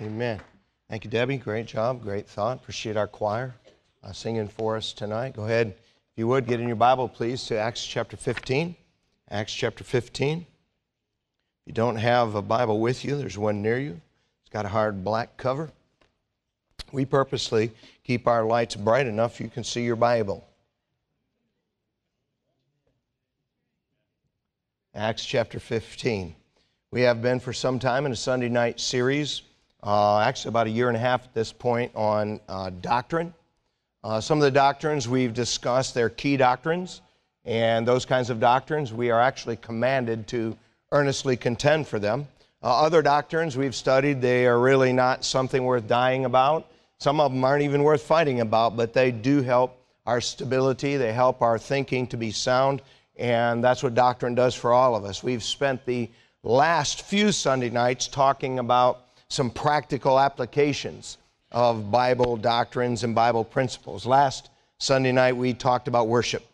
Amen. Thank you, Debbie. Great job. Great thought. Appreciate our choir uh, singing for us tonight. Go ahead, if you would, get in your Bible, please, to Acts chapter 15. Acts chapter 15. If you don't have a Bible with you, there's one near you. It's got a hard black cover. We purposely keep our lights bright enough you can see your Bible. Acts chapter 15. We have been for some time in a Sunday night series, uh, actually about a year and a half at this point, on uh, doctrine. Uh, some of the doctrines we've discussed, they're key doctrines, and those kinds of doctrines we are actually commanded to earnestly contend for them. Uh, other doctrines we've studied, they are really not something worth dying about. Some of them aren't even worth fighting about, but they do help our stability, they help our thinking to be sound, and that's what doctrine does for all of us. We've spent the last few Sunday nights talking about some practical applications of Bible doctrines and Bible principles. Last Sunday night we talked about worship.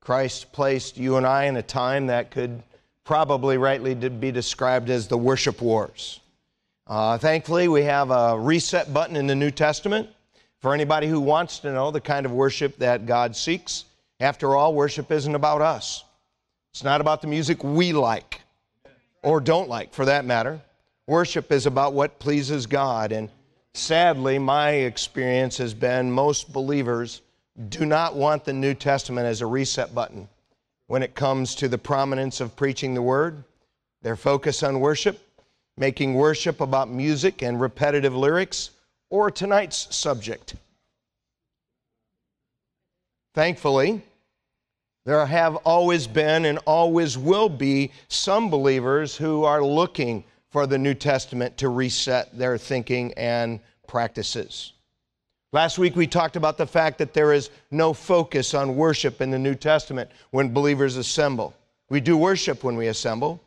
Christ placed you and I in a time that could probably rightly be described as the worship wars. Uh, thankfully, we have a reset button in the New Testament for anybody who wants to know the kind of worship that God seeks. After all, worship isn't about us. It's not about the music we like or don't like for that matter. Worship is about what pleases God. And sadly, my experience has been most believers do not want the New Testament as a reset button when it comes to the prominence of preaching the Word, their focus on worship, making worship about music and repetitive lyrics, or tonight's subject. Thankfully, there have always been and always will be some believers who are looking for the New Testament to reset their thinking and practices. Last week we talked about the fact that there is no focus on worship in the New Testament when believers assemble. We do worship when we assemble,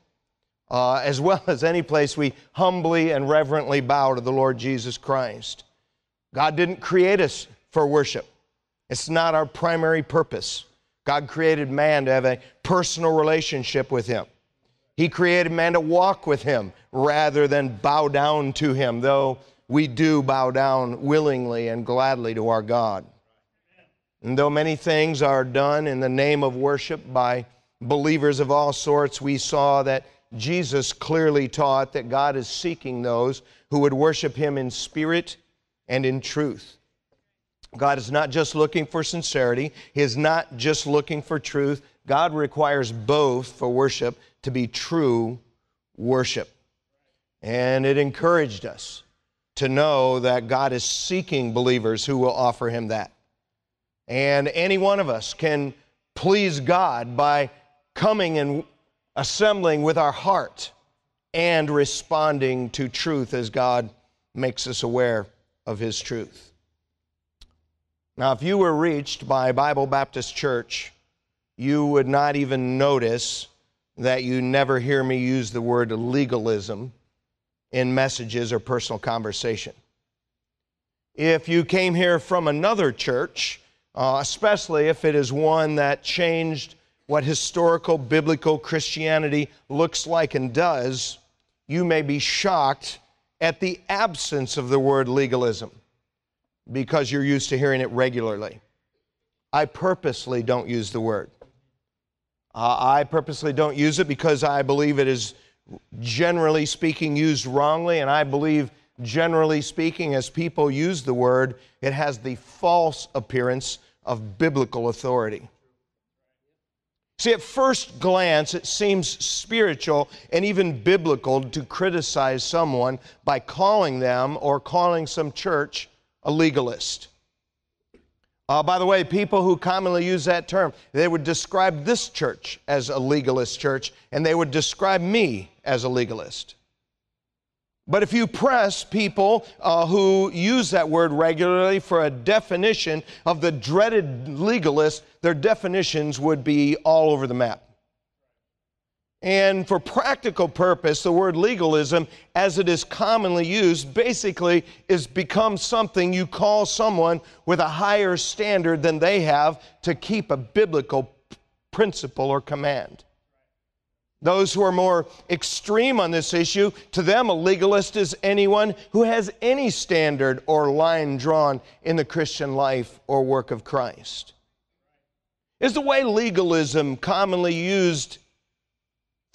uh, as well as any place we humbly and reverently bow to the Lord Jesus Christ. God didn't create us for worship, it's not our primary purpose. God created man to have a personal relationship with Him. He created man to walk with Him rather than bow down to Him, though we do bow down willingly and gladly to our God. And though many things are done in the name of worship by believers of all sorts, we saw that Jesus clearly taught that God is seeking those who would worship Him in spirit and in truth. God is not just looking for sincerity, He is not just looking for truth. God requires both for worship to be true worship. And it encouraged us to know that God is seeking believers who will offer Him that. And any one of us can please God by coming and assembling with our heart and responding to truth as God makes us aware of His truth. Now, if you were reached by Bible Baptist Church, you would not even notice that you never hear me use the word legalism in messages or personal conversation. If you came here from another church, uh, especially if it is one that changed what historical biblical Christianity looks like and does, you may be shocked at the absence of the word legalism because you're used to hearing it regularly. I purposely don't use the word. Uh, I purposely don't use it because I believe it is generally speaking used wrongly, and I believe generally speaking, as people use the word, it has the false appearance of biblical authority. See, at first glance, it seems spiritual and even biblical to criticize someone by calling them or calling some church a legalist. Uh, by the way, people who commonly use that term, they would describe this church as a legalist church, and they would describe me as a legalist. But if you press people uh, who use that word regularly for a definition of the dreaded legalist, their definitions would be all over the map. And for practical purpose, the word legalism, as it is commonly used, basically is become something you call someone with a higher standard than they have to keep a biblical principle or command. Those who are more extreme on this issue, to them, a legalist is anyone who has any standard or line drawn in the Christian life or work of Christ. Is the way legalism commonly used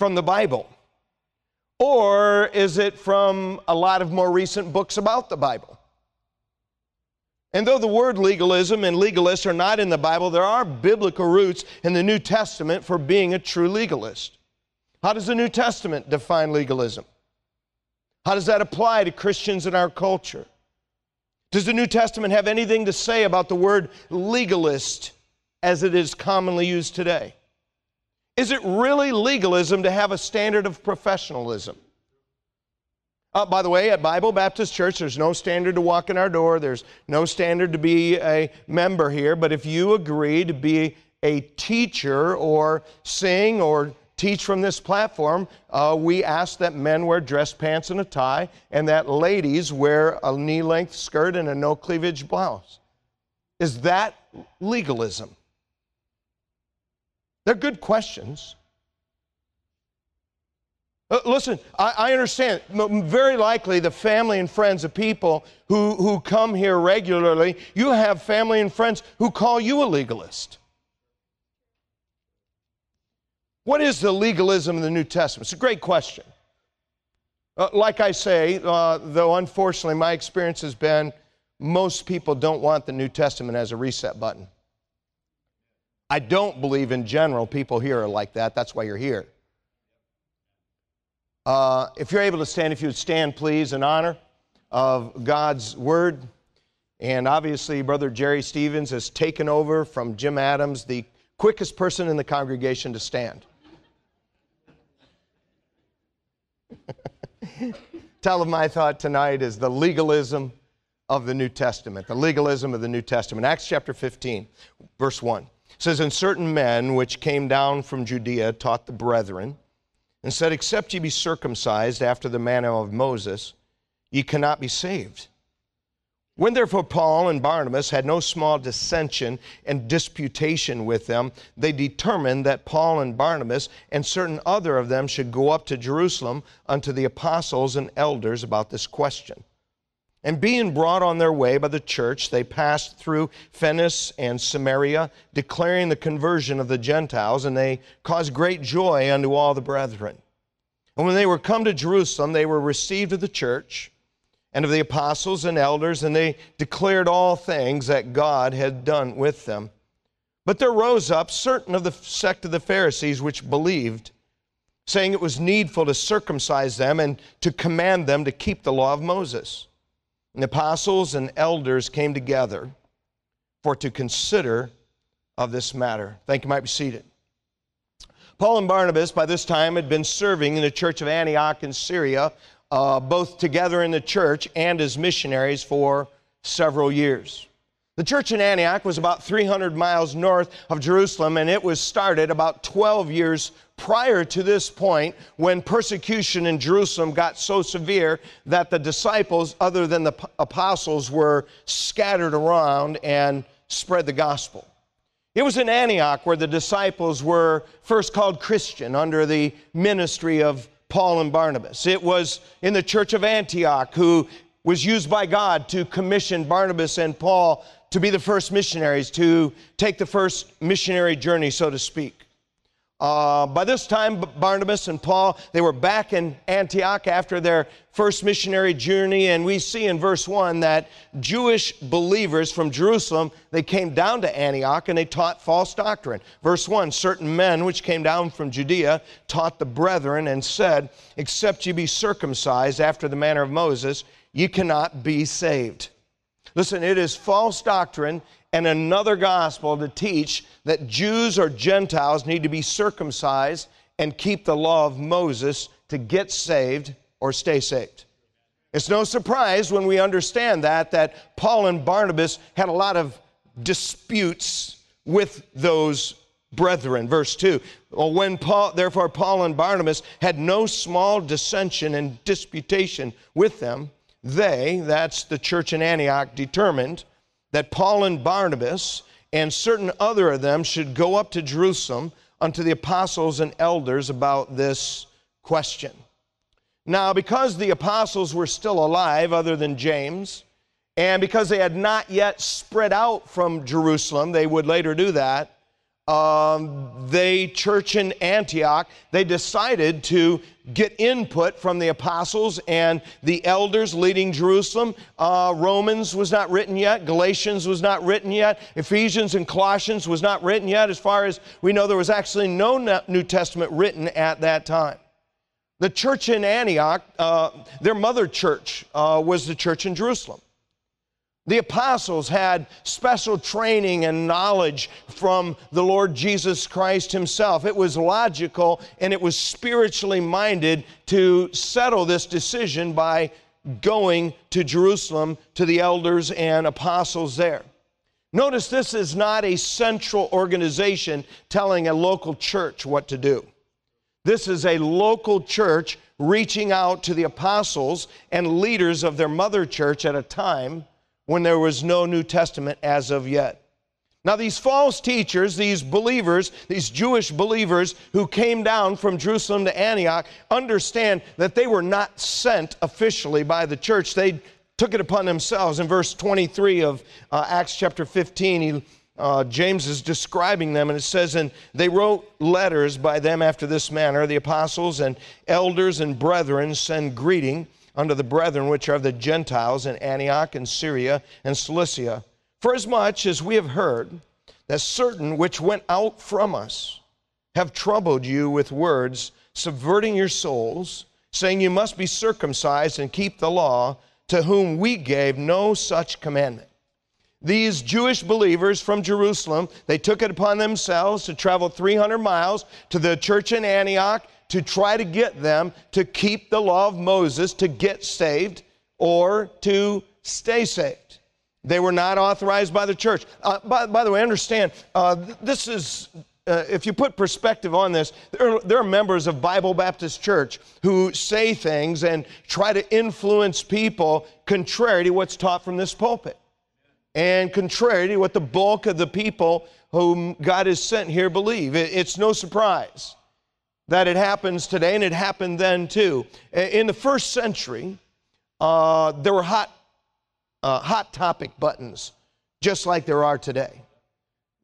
from the Bible? Or is it from a lot of more recent books about the Bible? And though the word legalism and legalist are not in the Bible, there are biblical roots in the New Testament for being a true legalist. How does the New Testament define legalism? How does that apply to Christians in our culture? Does the New Testament have anything to say about the word legalist as it is commonly used today? Is it really legalism to have a standard of professionalism? Uh, by the way, at Bible Baptist Church, there's no standard to walk in our door. There's no standard to be a member here. But if you agree to be a teacher or sing or teach from this platform, uh, we ask that men wear dress pants and a tie, and that ladies wear a knee length skirt and a no cleavage blouse. Is that legalism? They're good questions. Uh, listen, I, I, understand. Very likely, the family and friends of people who, who come here regularly, you have family and friends who call you a legalist. What is the legalism of the New Testament? It's a great question. Uh, like I say, uh, though unfortunately my experience has been most people don't want the New Testament as a reset button. I don't believe in general people here are like that. That's why you're here. Uh, if you're able to stand, if you would stand, please, in honor of God's word. And obviously, Brother Jerry Stevens has taken over from Jim Adams, the quickest person in the congregation to stand. Tell him my thought tonight is the legalism of the New Testament. The legalism of the New Testament. Acts chapter 15, verse 1 says, And certain men which came down from Judea taught the brethren, and said, Except ye be circumcised after the manner of Moses, ye cannot be saved. When therefore Paul and Barnabas had no small dissension and disputation with them, they determined that Paul and Barnabas and certain other of them should go up to Jerusalem unto the apostles and elders about this question. And being brought on their way by the church, they passed through Phenice and Samaria, declaring the conversion of the Gentiles, and they caused great joy unto all the brethren. And when they were come to Jerusalem, they were received of the church and of the apostles and elders, and they declared all things that God had done with them. But there rose up certain of the sect of the Pharisees which believed, saying it was needful to circumcise them and to command them to keep the law of Moses. And the apostles and elders came together for to consider of this matter. Thank you. Might be seated. Paul and Barnabas, by this time, had been serving in the church of Antioch in Syria, uh, both together in the church and as missionaries for several years. The church in Antioch was about 300 miles north of Jerusalem, and it was started about 12 years prior to this point when persecution in Jerusalem got so severe that the disciples, other than the apostles, were scattered around and spread the gospel. It was in Antioch where the disciples were first called Christian under the ministry of Paul and Barnabas. It was in the church of Antioch who was used by God to commission Barnabas and Paul to be the first missionaries, to take the first missionary journey, so to speak. Uh, by this time, Barnabas and Paul, they were back in Antioch after their first missionary journey, and we see in verse 1 that Jewish believers from Jerusalem, they came down to Antioch and they taught false doctrine. Verse 1, certain men which came down from Judea taught the brethren and said, Except ye be circumcised after the manner of Moses, ye cannot be saved. Listen, it is false doctrine and another gospel to teach that Jews or Gentiles need to be circumcised and keep the law of Moses to get saved or stay saved. It's no surprise when we understand that that Paul and Barnabas had a lot of disputes with those brethren. Verse 2. Well, when Paul, therefore Paul and Barnabas had no small dissension and disputation with them, they, that's the church in Antioch, determined that Paul and Barnabas and certain other of them should go up to Jerusalem unto the apostles and elders about this question. Now, because the apostles were still alive, other than James, and because they had not yet spread out from Jerusalem, they would later do that, um, they, church in Antioch, they decided to get input from the apostles and the elders leading Jerusalem. Uh, Romans was not written yet, Galatians was not written yet, Ephesians and Colossians was not written yet. As far as we know, there was actually no New Testament written at that time. The church in Antioch, uh, their mother church, uh, was the church in Jerusalem. The apostles had special training and knowledge from the Lord Jesus Christ Himself. It was logical and it was spiritually minded to settle this decision by going to Jerusalem to the elders and apostles there. Notice this is not a central organization telling a local church what to do. This is a local church reaching out to the apostles and leaders of their mother church at a time when there was no New Testament as of yet. Now, these false teachers, these believers, these Jewish believers who came down from Jerusalem to Antioch, understand that they were not sent officially by the church. They took it upon themselves. In verse 23 of uh, Acts chapter 15, he, uh, James is describing them, and it says, And they wrote letters by them after this manner the apostles and elders and brethren send greeting unto the brethren which are the Gentiles in Antioch and Syria and Cilicia. For as much as we have heard that certain which went out from us have troubled you with words, subverting your souls, saying you must be circumcised and keep the law, to whom we gave no such commandment. These Jewish believers from Jerusalem, they took it upon themselves to travel 300 miles to the church in Antioch to try to get them to keep the law of Moses to get saved or to stay saved. They were not authorized by the church. Uh, by, by, the way, understand, uh, this is, uh, if you put perspective on this, there are, there are members of Bible Baptist Church who say things and try to influence people contrary to what's taught from this pulpit and contrary to what the bulk of the people whom God has sent here believe. It, it's no surprise that it happens today, and it happened then too. In the first century, uh, there were hot, uh, hot topic buttons, just like there are today.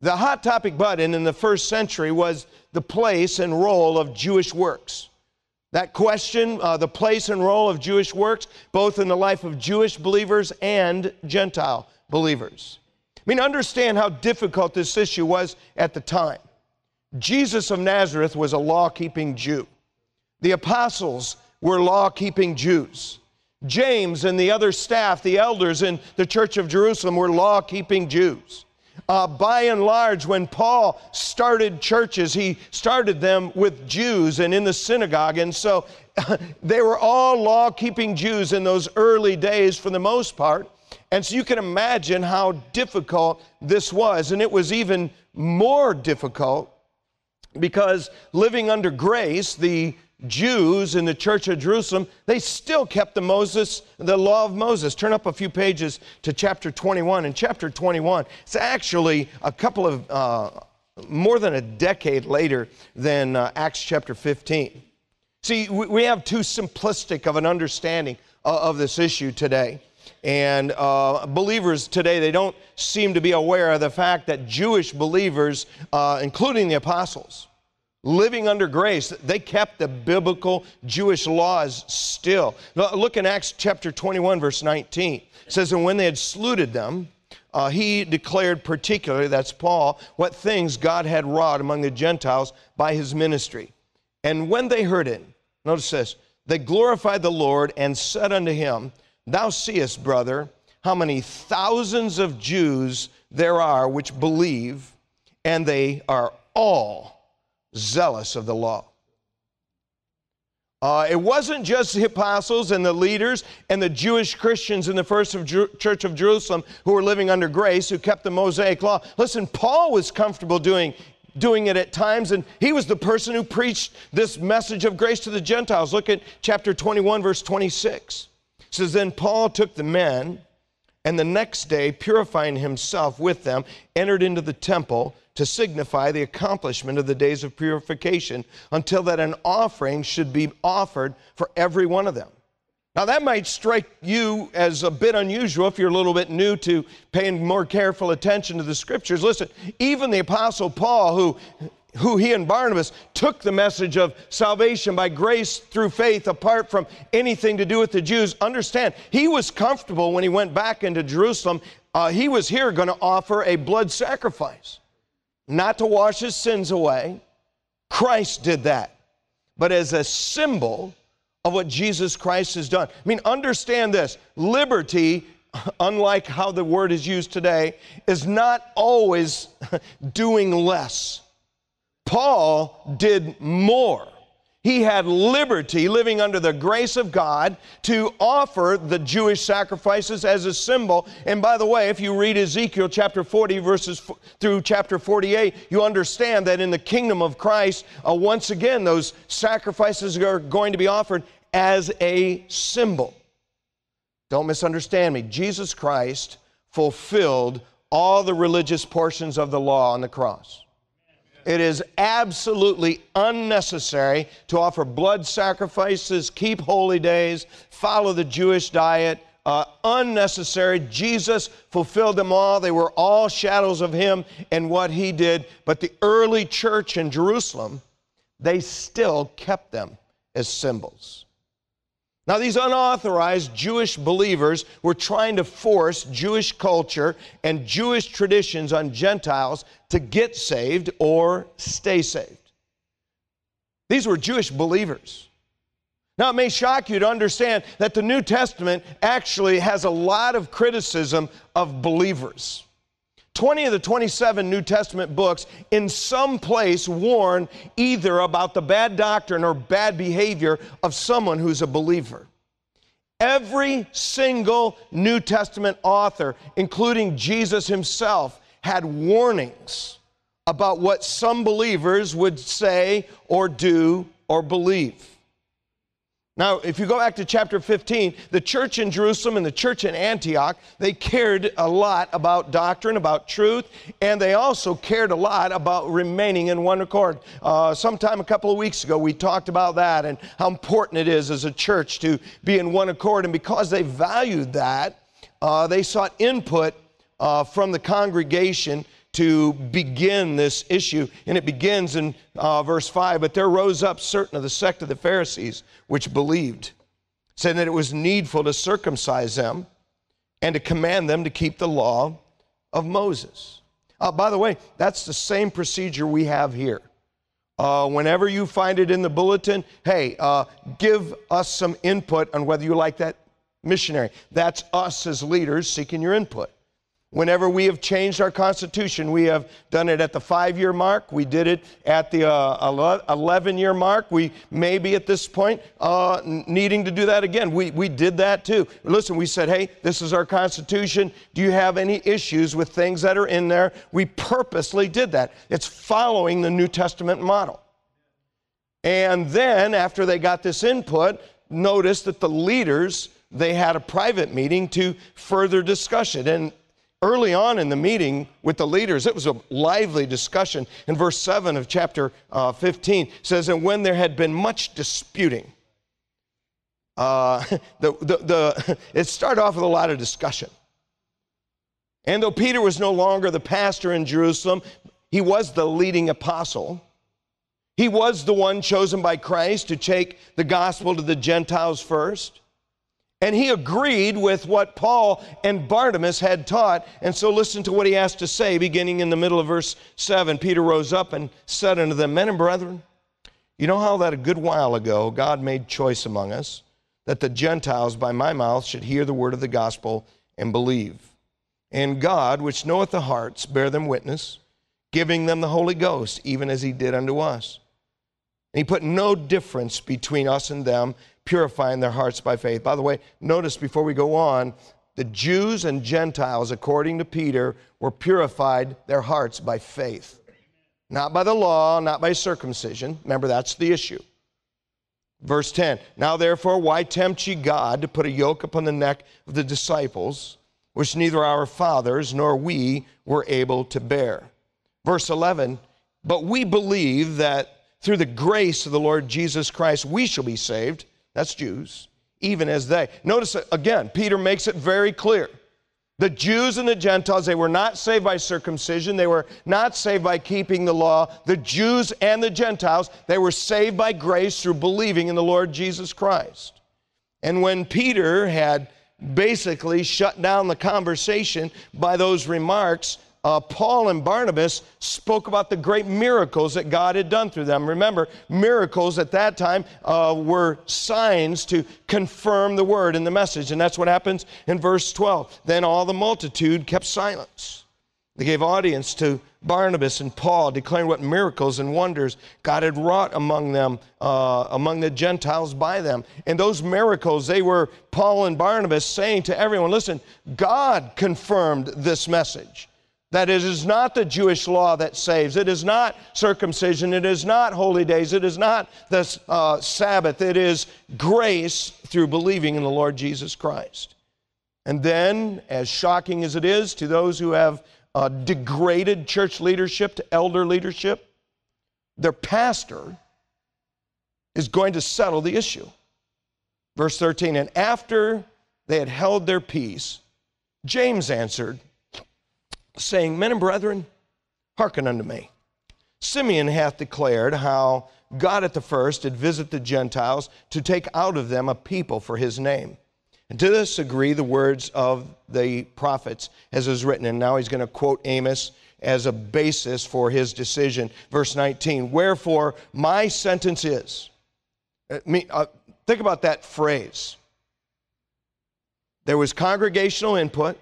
The hot topic button in the first century was the place and role of Jewish works. That question, uh, the place and role of Jewish works, both in the life of Jewish believers and Gentile believers. I mean, understand how difficult this issue was at the time. Jesus of Nazareth was a law keeping Jew. The apostles were law keeping Jews. James and the other staff, the elders in the church of Jerusalem, were law keeping Jews. Uh, by and large, when Paul started churches, he started them with Jews and in the synagogue. And so they were all law keeping Jews in those early days for the most part. And so you can imagine how difficult this was. And it was even more difficult because living under grace, the Jews in the church of Jerusalem, they still kept the Moses, the law of Moses. Turn up a few pages to chapter 21. In chapter 21, it's actually a couple of, uh, more than a decade later than uh, Acts chapter 15. See, we have too simplistic of an understanding of this issue today. And uh, believers today, they don't seem to be aware of the fact that Jewish believers, uh, including the apostles, living under grace, they kept the biblical Jewish laws still. Look in Acts chapter 21, verse 19. It says, And when they had saluted them, uh, he declared particularly, that's Paul, what things God had wrought among the Gentiles by his ministry. And when they heard it, notice this, they glorified the Lord and said unto him, Thou seest, brother, how many thousands of Jews there are which believe, and they are all zealous of the law. Uh, it wasn't just the apostles and the leaders and the Jewish Christians in the first of Jer- church of Jerusalem who were living under grace, who kept the Mosaic law. Listen, Paul was comfortable doing, doing it at times, and he was the person who preached this message of grace to the Gentiles. Look at chapter 21, verse 26. It says, Then Paul took the men, and the next day, purifying himself with them, entered into the temple to signify the accomplishment of the days of purification, until that an offering should be offered for every one of them. Now, that might strike you as a bit unusual if you're a little bit new to paying more careful attention to the scriptures. Listen, even the Apostle Paul, who who he and Barnabas took the message of salvation by grace through faith apart from anything to do with the Jews. Understand, he was comfortable when he went back into Jerusalem. Uh, he was here going to offer a blood sacrifice, not to wash his sins away. Christ did that, but as a symbol of what Jesus Christ has done. I mean, understand this liberty unlike how the word is used today, is not always doing less. Paul did more. He had liberty, living under the grace of God, to offer the Jewish sacrifices as a symbol. And by the way, if you read Ezekiel chapter 40, verses through chapter 48, you understand that in the kingdom of Christ, uh, once again, those sacrifices are going to be offered as a symbol. Don't misunderstand me. Jesus Christ fulfilled all the religious portions of the law on the cross. It is absolutely unnecessary to offer blood sacrifices, keep holy days, follow the Jewish diet. Uh, unnecessary. Jesus fulfilled them all. They were all shadows of Him and what He did. But the early church in Jerusalem, they still kept them as symbols. Now, these unauthorized Jewish believers were trying to force Jewish culture and Jewish traditions on Gentiles to get saved or stay saved. These were Jewish believers. Now, it may shock you to understand that the New Testament actually has a lot of criticism of believers. 20 of the 27 New Testament books in some place warn either about the bad doctrine or bad behavior of someone who's a believer. Every single New Testament author, including Jesus himself, had warnings about what some believers would say or do or believe. Now, if you go back to chapter 15, the church in Jerusalem and the church in Antioch, they cared a lot about doctrine, about truth, and they also cared a lot about remaining in one accord. Uh, sometime a couple of weeks ago, we talked about that and how important it is as a church to be in one accord. And because they valued that, uh, they sought input uh, from the congregation to begin this issue. And it begins in uh, verse 5 But there rose up certain of the sect of the Pharisees which believed, saying that it was needful to circumcise them and to command them to keep the law of Moses. Uh, by the way, that's the same procedure we have here. Uh, whenever you find it in the bulletin, hey, uh, give us some input on whether you like that missionary. That's us as leaders seeking your input. Whenever we have changed our Constitution, we have done it at the five year mark. We did it at the uh, 11 year mark. We may be at this point uh, needing to do that again. We, we did that too. Listen, we said, hey, this is our Constitution. Do you have any issues with things that are in there? We purposely did that. It's following the New Testament model. And then, after they got this input, notice that the leaders they had a private meeting to further discuss it. And early on in the meeting with the leaders, it was a lively discussion. In verse 7 of chapter uh, 15 says, And when there had been much disputing, uh, the, the, the, it started off with a lot of discussion. And though Peter was no longer the pastor in Jerusalem, he was the leading apostle. He was the one chosen by Christ to take the gospel to the Gentiles first. And he agreed with what Paul and Barnabas had taught. And so listen to what he has to say, beginning in the middle of verse 7. Peter rose up and said unto them, Men and brethren, you know how that a good while ago God made choice among us that the Gentiles by my mouth should hear the word of the gospel and believe. And God, which knoweth the hearts, bear them witness, giving them the Holy Ghost, even as he did unto us. And he put no difference between us and them, purifying their hearts by faith. By the way, notice before we go on, the Jews and Gentiles, according to Peter, were purified their hearts by faith. Not by the law, not by circumcision. Remember, that's the issue. Verse 10 Now therefore, why tempt ye God to put a yoke upon the neck of the disciples, which neither our fathers nor we were able to bear? Verse 11, but we believe that through the grace of the Lord Jesus Christ, we shall be saved. That's Jews, even as they. Notice uh, again, Peter makes it very clear. The Jews and the Gentiles, they were not saved by circumcision. They were not saved by keeping the law. The Jews and the Gentiles, they were saved by grace through believing in the Lord Jesus Christ. And when Peter had basically shut down the conversation by those remarks, uh, Paul and Barnabas spoke about the great miracles that God had done through them. Remember, miracles at that time uh, were signs to confirm the word and the message. And that's what happens in verse 12. Then all the multitude kept silence. They gave audience to Barnabas and Paul, declaring what miracles and wonders God had wrought among them, uh, among the Gentiles by them. And those miracles, they were Paul and Barnabas saying to everyone, listen, God confirmed this message. That it is not the Jewish law that saves. It is not circumcision. It is not holy days. It is not the uh, Sabbath. It is grace through believing in the Lord Jesus Christ. And then, as shocking as it is to those who have uh, degraded church leadership to elder leadership, their pastor is going to settle the issue. Verse 13, and after they had held their peace, James answered, saying, Men and brethren, hearken unto me. Simeon hath declared how God at the first did visit the Gentiles to take out of them a people for his name. And to this agree the words of the prophets, as is written. And now he's going to quote Amos as a basis for his decision. Verse 19 Wherefore my sentence is. Uh, uh, think about that phrase. There was congregational input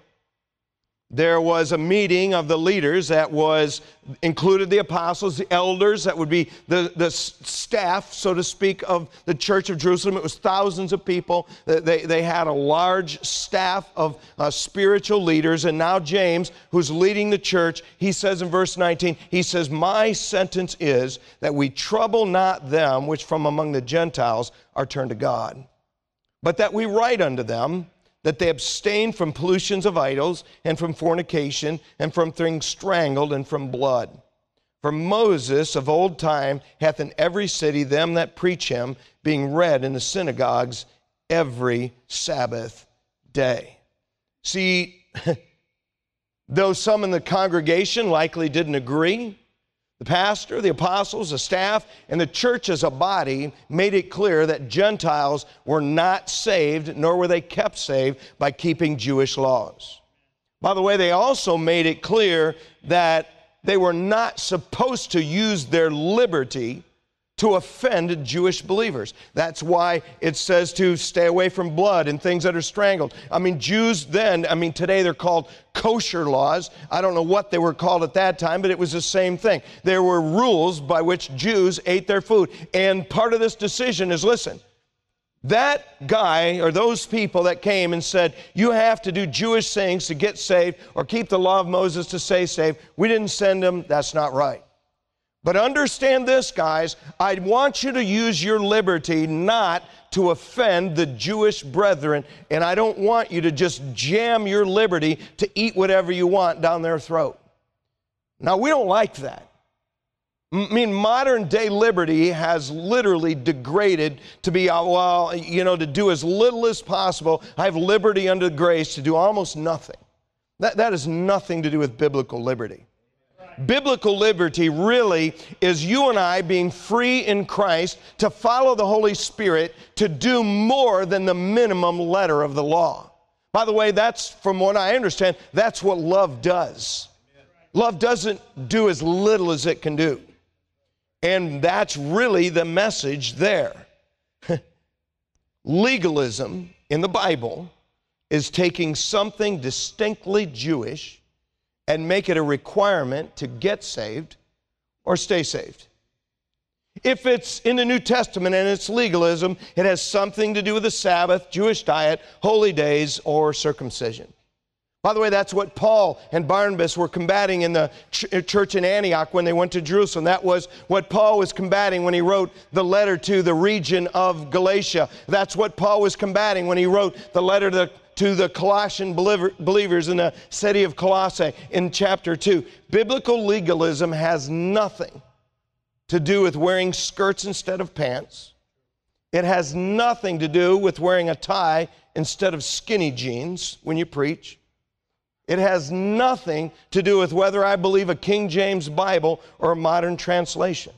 there was a meeting of the leaders that was included the apostles the elders that would be the, the staff so to speak of the church of jerusalem. It was thousands of people. They, they had a large staff of uh, spiritual leaders. And now james who's leading the church he says in verse 19 he says my sentence is that we trouble not them which from among the gentiles are turned to god but that we write unto them that they abstain from pollutions of idols, and from fornication, and from things strangled, and from blood. For Moses of old time hath in every city them that preach him, being read in the synagogues every Sabbath day. See, though some in the congregation likely didn't agree, the pastor, the apostles, the staff, and the church as a body made it clear that Gentiles were not saved, nor were they kept saved by keeping Jewish laws. By the way, they also made it clear that they were not supposed to use their liberty to offend Jewish believers. That's why it says to stay away from blood and things that are strangled. I mean, Jews then, I mean, today they're called kosher laws. I don't know what they were called at that time, but it was the same thing. There were rules by which Jews ate their food. And part of this decision is listen, that guy or those people that came and said, You have to do Jewish things to get saved or keep the law of Moses to stay saved, we didn't send them. That's not right. But understand this, guys. I want you to use your liberty not to offend the Jewish brethren, and I don't want you to just jam your liberty to eat whatever you want down their throat. Now, we don't like that. I mean, modern day liberty has literally degraded to be, uh, well, you know, to do as little as possible. I have liberty under grace to do almost nothing. That, that has nothing to do with biblical liberty. Biblical liberty really is you and I being free in Christ to follow the Holy Spirit to do more than the minimum letter of the law. By the way, that's from what I understand, that's what love does. Love doesn't do as little as it can do. And that's really the message there. Legalism in the Bible is taking something distinctly Jewish and make it a requirement to get saved or stay saved. If it's in the New Testament and it's legalism, it has something to do with the Sabbath, Jewish diet, holy days, or circumcision. By the way, that's what Paul and Barnabas were combating in the ch- uh, church in Antioch when they went to Jerusalem. That was what Paul was combating when he wrote the letter to the region of Galatia. That's what Paul was combating when he wrote the letter to the, to the Colossian believer, believers in the city of Colossae in chapter 2. Biblical legalism has nothing to do with wearing skirts instead of pants. It has nothing to do with wearing a tie instead of skinny jeans when you preach. It has nothing to do with whether I believe a King James Bible or a modern translation.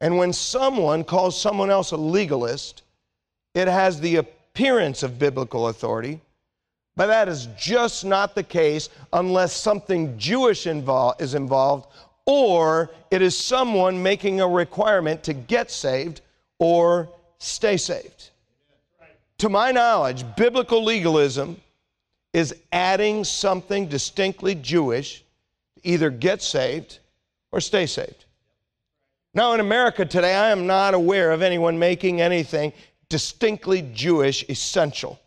And when someone calls someone else a legalist, it has the appearance of biblical authority, but that is just not the case unless something Jewish is involved or it is someone making a requirement to get saved or stay saved. To my knowledge, biblical legalism is adding something distinctly Jewish to either get saved or stay saved. Now, in America today, I am not aware of anyone making anything distinctly Jewish essential.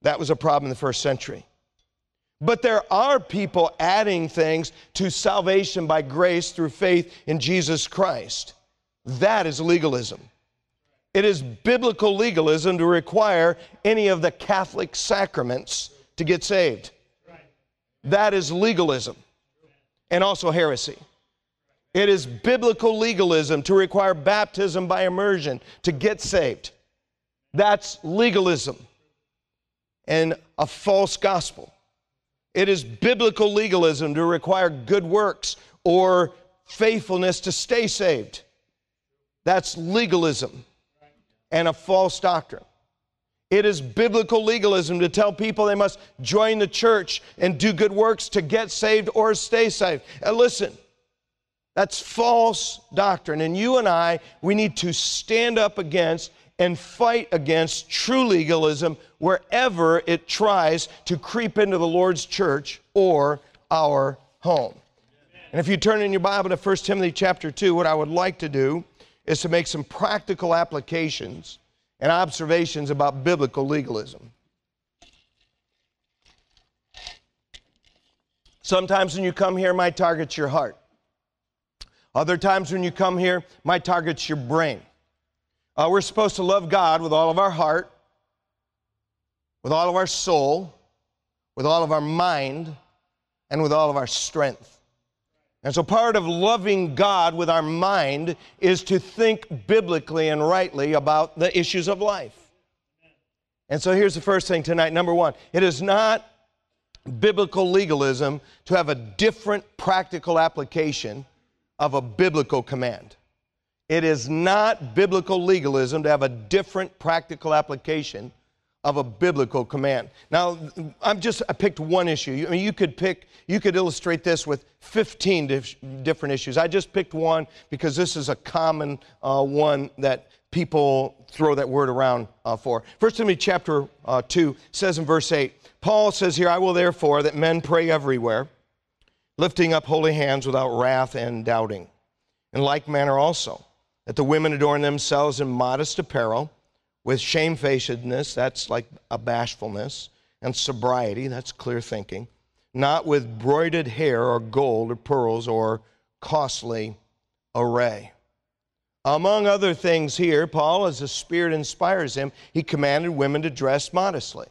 That was a problem in the first century. But there are people adding things to salvation by grace through faith in Jesus Christ. That is legalism. It is biblical legalism to require any of the Catholic sacraments to get saved. That is legalism and also heresy. It is biblical legalism to require baptism by immersion to get saved. That's legalism and a false gospel. It is biblical legalism to require good works or faithfulness to stay saved. That's legalism and a false doctrine. It is biblical legalism to tell people they must join the church and do good works to get saved or stay saved. And listen, that's false doctrine. And you and I, we need to stand up against and fight against true legalism wherever it tries to creep into the Lord's church or our home. And if you turn in your Bible to 1 Timothy chapter 2, what I would like to do is to make some practical applications and observations about biblical legalism. Sometimes when you come here, my target's your heart. Other times when you come here, my target's your brain. Uh, we're supposed to love God with all of our heart, with all of our soul, with all of our mind, and with all of our strength. And so, part of loving God with our mind is to think biblically and rightly about the issues of life. And so, here's the first thing tonight. Number one, it is not biblical legalism to have a different practical application of a biblical command. It is not biblical legalism to have a different practical application of a biblical command. Now, I'm just I picked one issue. I mean, you could pick, you could illustrate this with 15 dif- different issues. I just picked one because this is a common uh, one that people throw that word around uh, for. First Timothy chapter uh, 2 says in verse 8, Paul says here, I will therefore that men pray everywhere, lifting up holy hands without wrath and doubting. In like manner also, that the women adorn themselves in modest apparel with shamefacedness, that's like a bashfulness, and sobriety, that's clear thinking, not with broided hair or gold or pearls or costly array. Among other things, here, Paul, as the Spirit inspires him, he commanded women to dress modestly.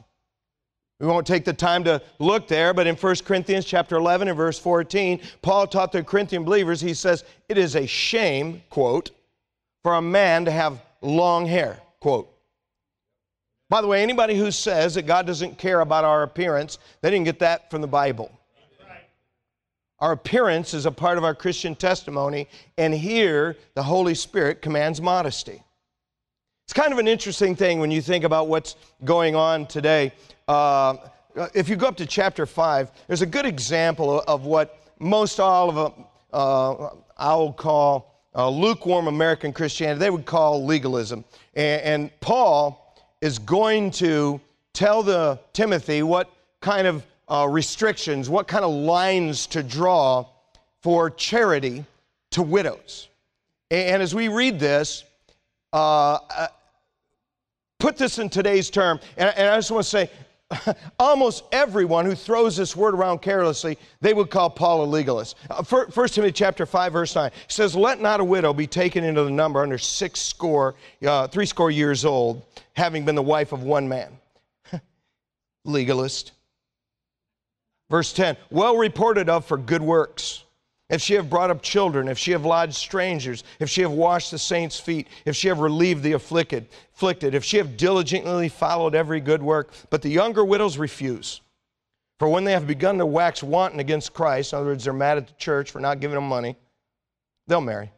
We won't take the time to look there, but in 1 Corinthians chapter 11 and verse 14, Paul taught the Corinthian believers, he says, It is a shame, quote, for a man to have long hair, quote. By the way, anybody who says that God doesn't care about our appearance, they didn't get that from the Bible. Our appearance is a part of our Christian testimony, and here the Holy Spirit commands modesty. It's kind of an interesting thing when you think about what's going on today. Uh, if you go up to chapter 5, there's a good example of what most all of them, uh, I'll call uh, lukewarm American Christianity, they would call legalism. and, and Paul, is going to tell the Timothy what kind of uh, restrictions, what kind of lines to draw for charity to widows. And, as we read this, uh, uh, put this in today's term, and I just want to say, almost everyone who throws this word around carelessly, they would call Paul a legalist. Uh, First Timothy chapter 5, verse 9 says, Let not a widow be taken into the number under six score, uh, three score years old, having been the wife of one man. legalist. Verse 10, well reported of for good works if she have brought up children, if she have lodged strangers, if she have washed the saints' feet, if she have relieved the afflicted, afflicted, if she have diligently followed every good work. But the younger widows refuse. For when they have begun to wax wanton against Christ, in other words, they're mad at the church for not giving them money, they'll marry.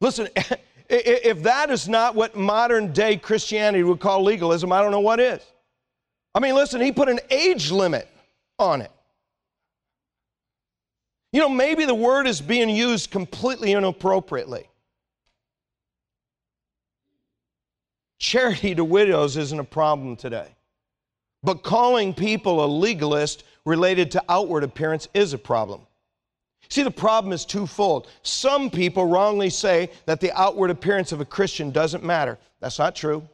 Listen, if that is not what modern day Christianity would call legalism, I don't know what is. I mean, listen, he put an age limit on it. You know, maybe the word is being used completely inappropriately. Charity to widows isn't a problem today. But calling people a legalist related to outward appearance is a problem. See, the problem is twofold. Some people wrongly say that the outward appearance of a Christian doesn't matter. That's not true.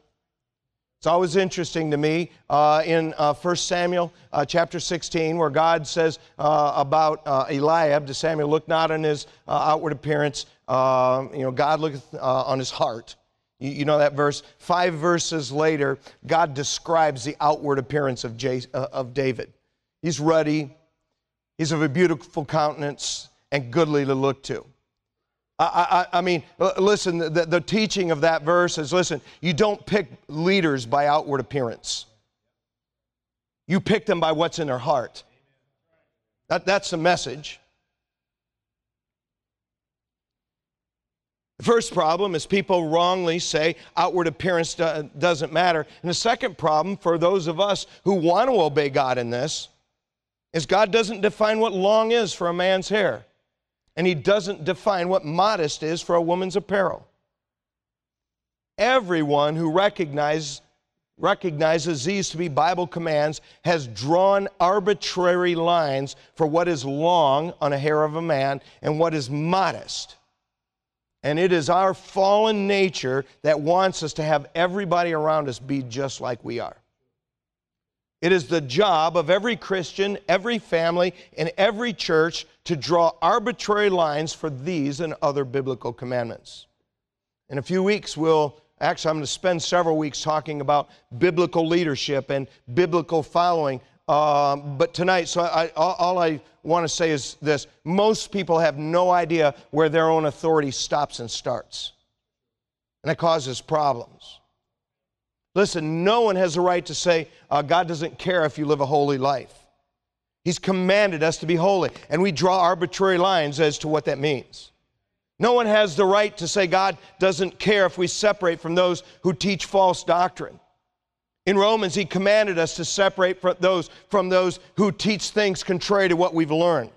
It's always interesting to me uh, in uh, 1 Samuel uh, chapter 16, where God says uh, about uh, Eliab to Samuel, Look not on his uh, outward appearance, um, you know, God looketh on his heart. You, you, know that verse? Five verses later, God describes the outward appearance of, of David. He's ruddy, he's of a beautiful countenance, and goodly to look to. I, I, I mean, uh, listen, the, the teaching of that verse is listen, you don't pick leaders by outward appearance, you pick them by what's in their heart. That, that's the message. The first problem is people wrongly say outward appearance do, doesn't matter. And the second problem for those of us who want to obey God in this is God doesn't define what long is for a man's hair and he doesn't define what modest is for a woman's apparel. Everyone who recognizes recognizes these to be Bible commands has drawn arbitrary lines for what is long on a hair of a man and what is modest. And it is our fallen nature that wants us to have everybody around us be just like we are. It is the job of every Christian, every family, and every church to draw arbitrary lines for these and other biblical commandments. In a few weeks, we'll actually, I'm going to spend several weeks talking about biblical leadership and biblical following. Um, but tonight, so I, all, all I want to say is this most people have no idea where their own authority stops and starts. And it causes problems. Listen, no one has a right to say uh, God doesn't care if you live a holy life. He's commanded us to be holy, and we draw arbitrary lines as to what that means. No one has the right to say God doesn't care if we separate from those who teach false doctrine. In Romans, he commanded us to separate from those, from those who teach things contrary to what we've learned.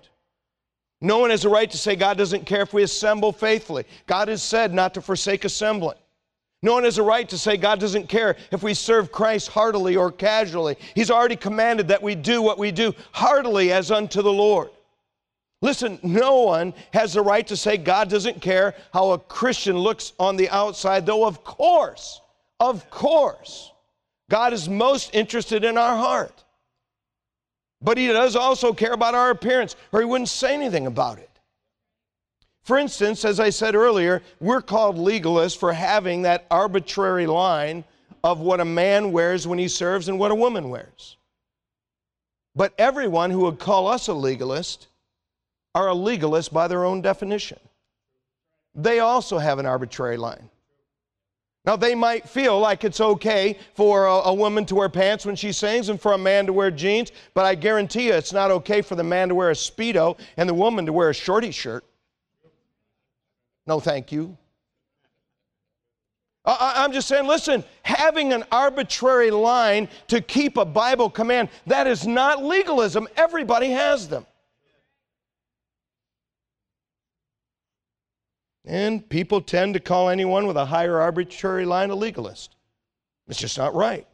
No one has a right to say God doesn't care if we assemble faithfully. God has said not to forsake assembling. No one has a right to say God doesn't care if we serve Christ heartily or casually. He's already commanded that we do what we do heartily as unto the Lord. Listen, no one has the right to say God doesn't care how a Christian looks on the outside, though, of course, of course, God is most interested in our heart. But He does also care about our appearance, or He wouldn't say anything about it. For instance, as I said earlier, we're called legalists for having that arbitrary line of what a man wears when he serves and what a woman wears. But everyone who would call us a legalist are a legalist by their own definition. They also have an arbitrary line. Now, they might feel like it's okay for a, a, woman to wear pants when she sings and for a man to wear jeans, but I guarantee you it's not okay for the man to wear a Speedo and the woman to wear a shorty shirt. No, thank you. I'm just saying, listen, having an arbitrary line to keep a Bible command, that is not legalism. Everybody has them. And people tend to call anyone with a higher arbitrary line a legalist. It's just not right.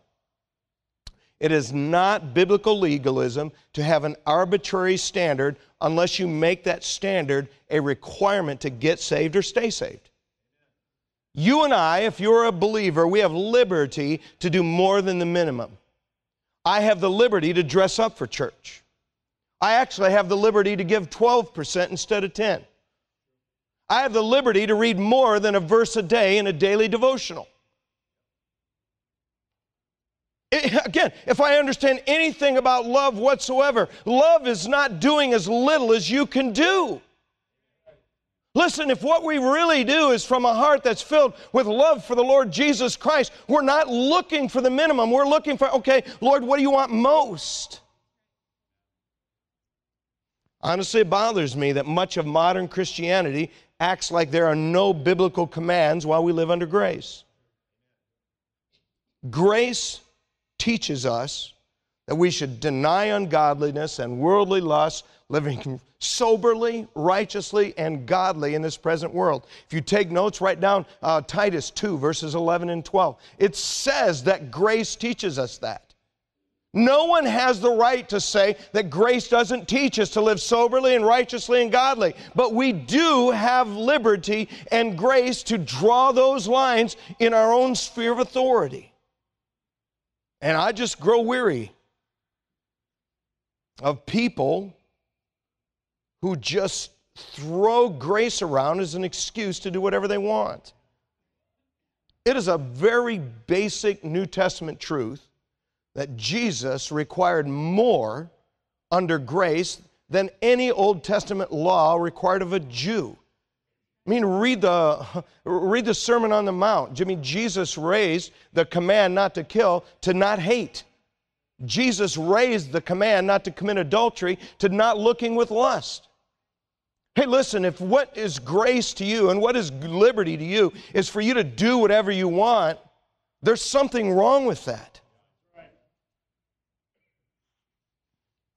It is not biblical legalism to have an arbitrary standard unless you make that standard a requirement to get saved or stay saved. You and I, if you're a believer, we have liberty to do more than the minimum. I have the liberty to dress up for church. I actually have the liberty to give 12% instead of 10. I have the liberty to read more than a verse a day in a daily devotional. It, again, if I understand anything about love whatsoever, love is not doing as little as you can do. Listen, if what we really do is from a heart that's filled with love for the Lord Jesus Christ, we're not looking for the minimum. We're looking for, okay, Lord, what do you want most? Honestly, it bothers me that much of modern Christianity acts like there are no biblical commands while we live under grace. Grace teaches us that we should deny ungodliness and worldly lust, living soberly, righteously, and godly in this present world. If you take notes, write down uh, Titus 2, verses 11 and 12. It says that grace teaches us that. No one has the right to say that grace doesn't teach us to live soberly and righteously and godly, but we do have liberty and grace to draw those lines in our own sphere of authority. And I just grow weary of people who just throw grace around as an excuse to do whatever they want. It is a very basic New Testament truth that Jesus required more under grace than any Old Testament law required of a Jew. I mean, read the, read the Sermon on the Mount. I mean, Jesus raised the command not to kill to not hate. Jesus raised the command not to commit adultery to not looking with lust. Hey, listen, if what is grace to you and what is liberty to you is for you to do whatever you want, there's something wrong with that.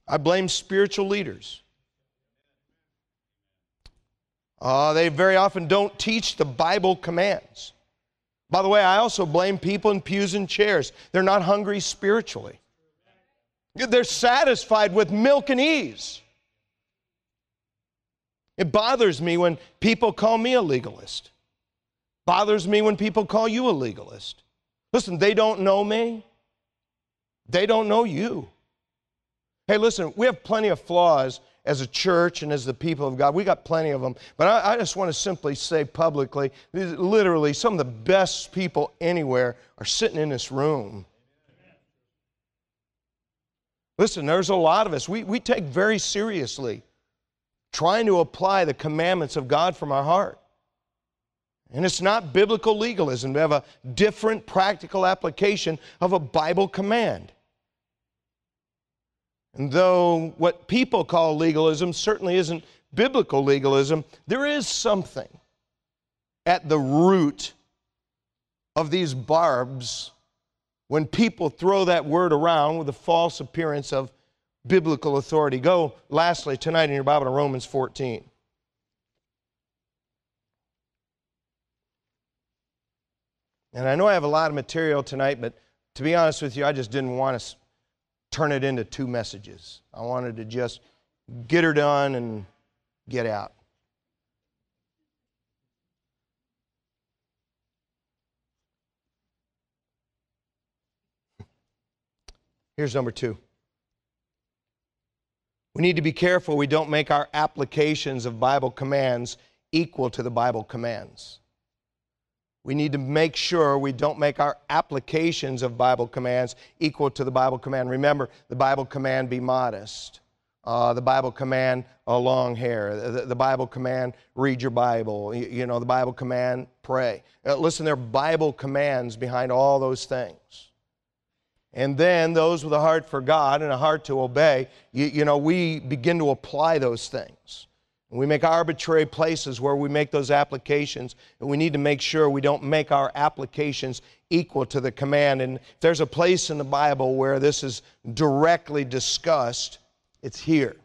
I blame spiritual leaders. Uh, they very often don't teach the Bible commands. By the way, I also blame people in pews and chairs. They're not hungry spiritually, they're satisfied with milk and ease. It bothers me when people call me a legalist. Bothers me when people call you a legalist. Listen, they don't know me. They don't know you. Hey, listen, we have plenty of flaws as a church and as the people of God. We got plenty of them. But I, I just want to simply say publicly literally, some of the best people anywhere are sitting in this room. Listen, there's a lot of us. We, we take very seriously trying to apply the commandments of God from our heart. And it's not biblical legalism. We have a different practical application of a Bible command. And though what people call legalism certainly isn't biblical legalism, there is something at the root of these barbs when people throw that word around with a false appearance of biblical authority. Go lastly tonight in your Bible to Romans 14. And I know I have a lot of material tonight, but to be honest with you, I just didn't want to turn it into two messages. I wanted to just get her done and get out. Here's number two. We need to be careful we don't make our applications of Bible commands equal to the Bible commands. We need to make sure we don't make our applications of Bible commands equal to the Bible command. Remember, the Bible command be modest. Uh, the Bible command a long hair. The, the, Bible command read your Bible. You, you know, the Bible command pray. Uh, listen, there are Bible commands behind all those things. And then those with a heart for God and a heart to obey, you, you know, we begin to apply those things. And we make arbitrary places where we make those applications, and we need to make sure we don't make our applications equal to the command. And if there's a place in the Bible where this is directly discussed, it's here.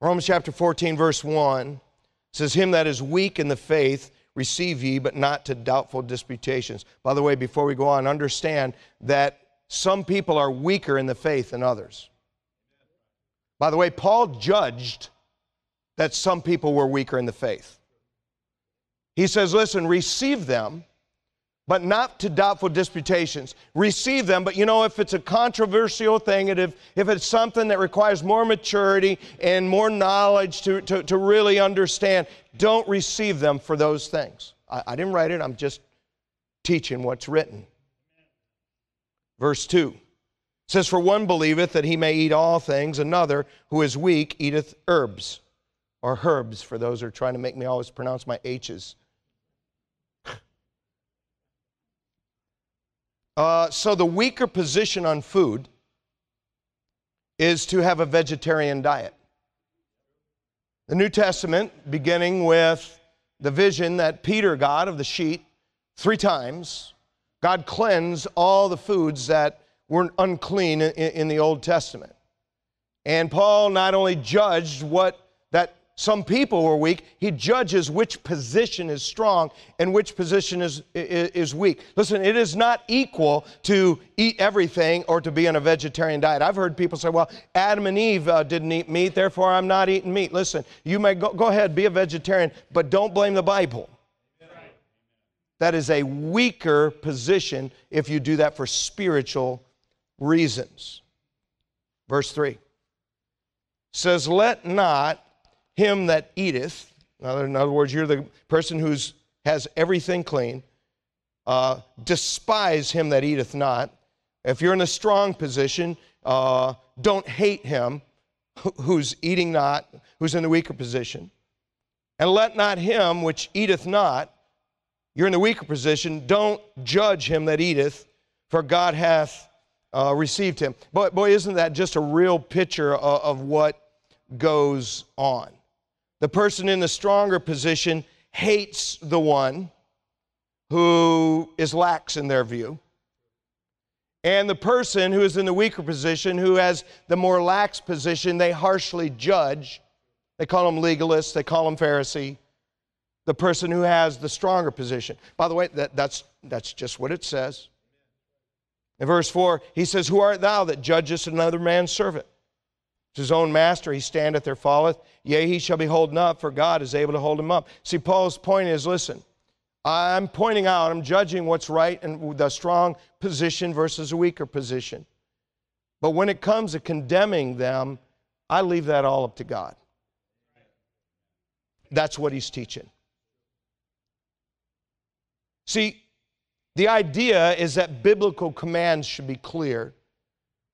Romans chapter 14, verse 1 says, Him that is weak in the faith, receive ye, but not to doubtful disputations. By the way, before we go on, understand that some people are weaker in the faith than others. By the way, Paul judged that some people were weaker in the faith. He says, listen, receive them, but not to doubtful disputations. Receive them, but you know, if it's a controversial thing, and if, if it's something that requires more maturity and more knowledge to, to, to really understand, don't receive them for those things. I, I didn't write it, I'm just teaching what's written. Verse 2 says, For one believeth that he may eat all things, another who is weak eateth herbs, or herbs for those who are trying to make me always pronounce my H's. Uh, so the weaker position on food is to have a vegetarian diet. The New Testament, beginning with the vision that Peter got of the sheet three times, God cleansed all the foods that were unclean in, in the Old Testament. And Paul not only judged what some people were weak. He judges which position is strong and which position is, is, is, weak. Listen, it is not equal to eat everything or to be on a vegetarian diet. I've heard people say, well, Adam and Eve uh, didn't eat meat, therefore I'm not eating meat. Listen, you may go, go ahead, be a vegetarian, but don't blame the Bible. That is a weaker position if you do that for spiritual reasons. Verse 3 says, Let not him that eateth, in other words, you're the person who has everything clean, uh, despise him that eateth not. If you're in a strong position, uh, don't hate him who's eating not, who's in the weaker position. And let not him which eateth not, you're in the weaker position, don't judge him that eateth, for God hath uh, received him. Boy, boy, isn't that just a real picture of, of what goes on? The person in the stronger position hates the one who is lax in their view. And the person who is in the weaker position, who has the more lax position, they harshly judge. They call them legalists, they call them Pharisee. The person who has the stronger position. By the way, that, that's, that's just what it says. In verse 4, he says, Who art thou that judgest another man's servant? His own master, he standeth or falleth. Yea, he shall be holden up, for God is able to hold him up. See, Paul's point is listen, I'm pointing out, I'm judging what's right and the strong position versus a weaker position. But when it comes to condemning them, I leave that all up to God. That's what he's teaching. See, the idea is that biblical commands should be clear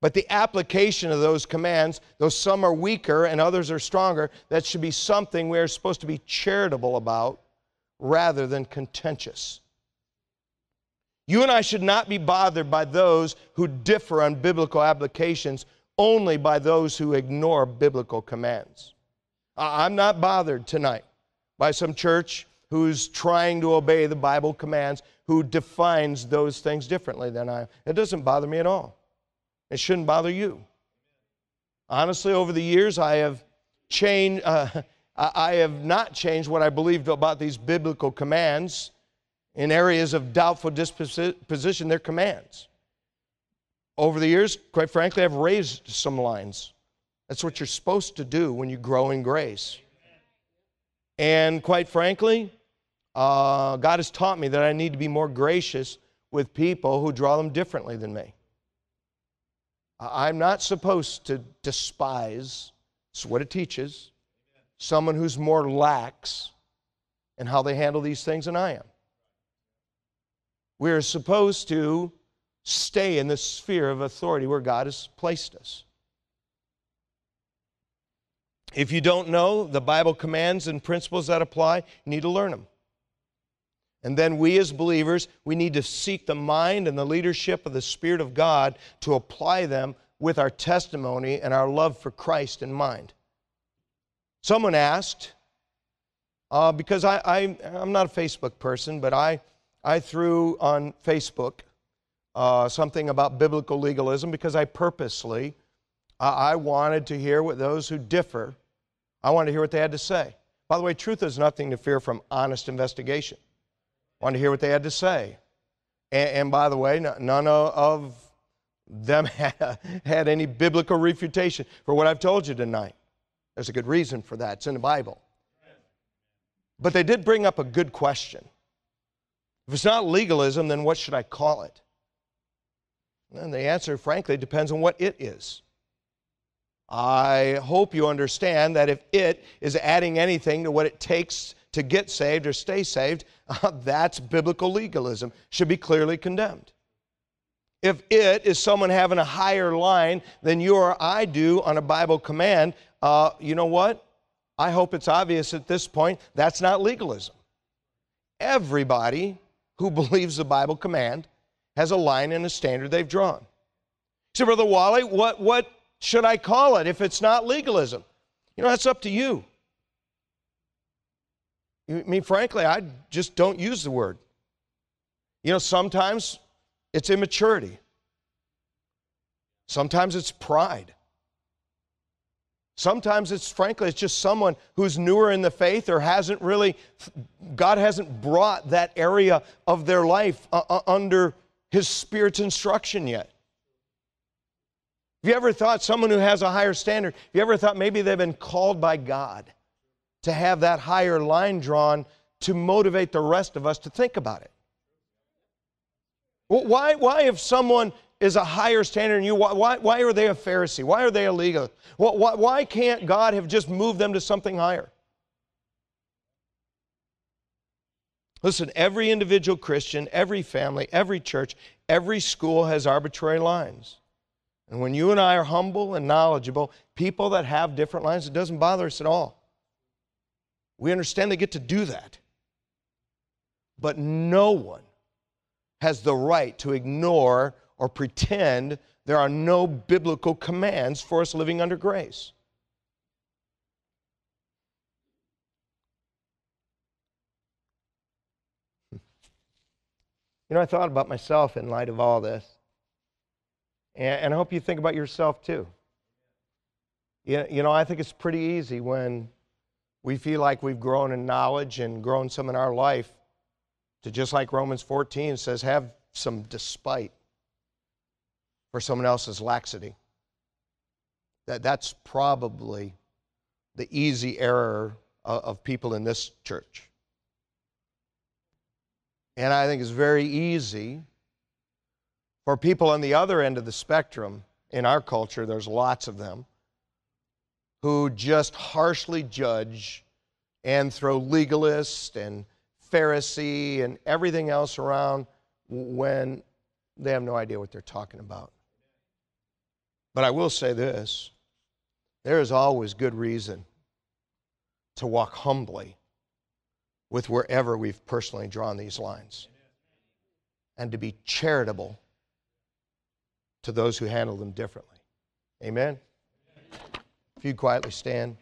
but the application of those commands, though some are weaker and others are stronger, that should be something we are supposed to be charitable about rather than contentious. You and I should not be bothered by those who differ on biblical applications, only by those who ignore biblical commands. I'm not bothered tonight by some church who's trying to obey the Bible commands, who defines those things differently than I. It doesn't bother me at all. It shouldn't bother you. Honestly, over the years, I have changed. Uh, I have not changed what I believed about these biblical commands. In areas of doubtful disputations, they're commands. Over the years, quite frankly, I've raised some lines. That's what you're supposed to do when you grow in grace. And quite frankly, uh, God has taught me that I need to be more gracious with people who draw them differently than me. I'm not supposed to despise, it's what it teaches, someone who's more lax in how they handle these things than I am. We're supposed to stay in the sphere of authority where God has placed us. If you don't know the Bible commands and principles that apply, you need to learn them. And then we as believers, we need to seek the mind and the leadership of the Spirit of God to apply them with our testimony and our love for Christ in mind. Someone asked, uh, because I, I, am not a Facebook person, but I, I threw on Facebook uh, something about biblical legalism because I purposely, I, I wanted to hear what those who differ, I wanted to hear what they had to say. By the way, truth is nothing to fear from honest investigation. Wanted to hear what they had to say. And, and by the way, none of them had, had any biblical refutation for what I've told you tonight. There's a good reason for that. It's in the Bible. But they did bring up a good question. If it's not legalism, then what should I call it? And the answer, frankly, depends on what it is. I hope you understand that if it is adding anything to what it takes to get saved or stay saved, uh, that's biblical legalism, should be clearly condemned. If it is someone having a higher line than you or I do on a Bible command, uh, you know what? I hope it's obvious at this point that's not legalism. Everybody who believes the Bible command has a line and a standard they've drawn. So, Brother Wally, what, what should I call it if it's not legalism? You know, that's up to you. I mean, frankly, I just don't use the word. You know, sometimes it's immaturity, sometimes it's pride. Sometimes it's frankly, it's just someone who's newer in the faith or hasn't really, God hasn't brought that area of their life uh, uh, under His Spirit's instruction yet. Have you ever thought someone who has a higher standard, have you ever thought maybe they've been called by God to have that higher line drawn to motivate the rest of us to think about it? Why, why if someone is a higher standard than you, why, why are they a Pharisee? Why are they a legal? Why, why can't God have just moved them to something higher? Listen, every individual Christian, every family, every church, every school has arbitrary lines. And when you and I are humble and knowledgeable, people that have different lines, it doesn't bother us at all. We understand they get to do that. But no one has the right to ignore or pretend there are no biblical commands for us living under grace. You know, I thought about myself in light of all this. And, I hope you think about yourself too. You know, I think it's pretty easy when we feel like we've grown in knowledge and grown some in our life to just like Romans 14 says, have some despite for someone else's laxity. That, that's probably the easy error of, of people in this church. And I think it's very easy for people on the other end of the spectrum in our culture, there's lots of them, who just harshly judge and throw legalist and Pharisee and everything else around when they have no idea what they're talking about. But I will say this there is always good reason to walk humbly with wherever we've personally drawn these lines and to be charitable to those who handle them differently. Amen? If you quietly stand.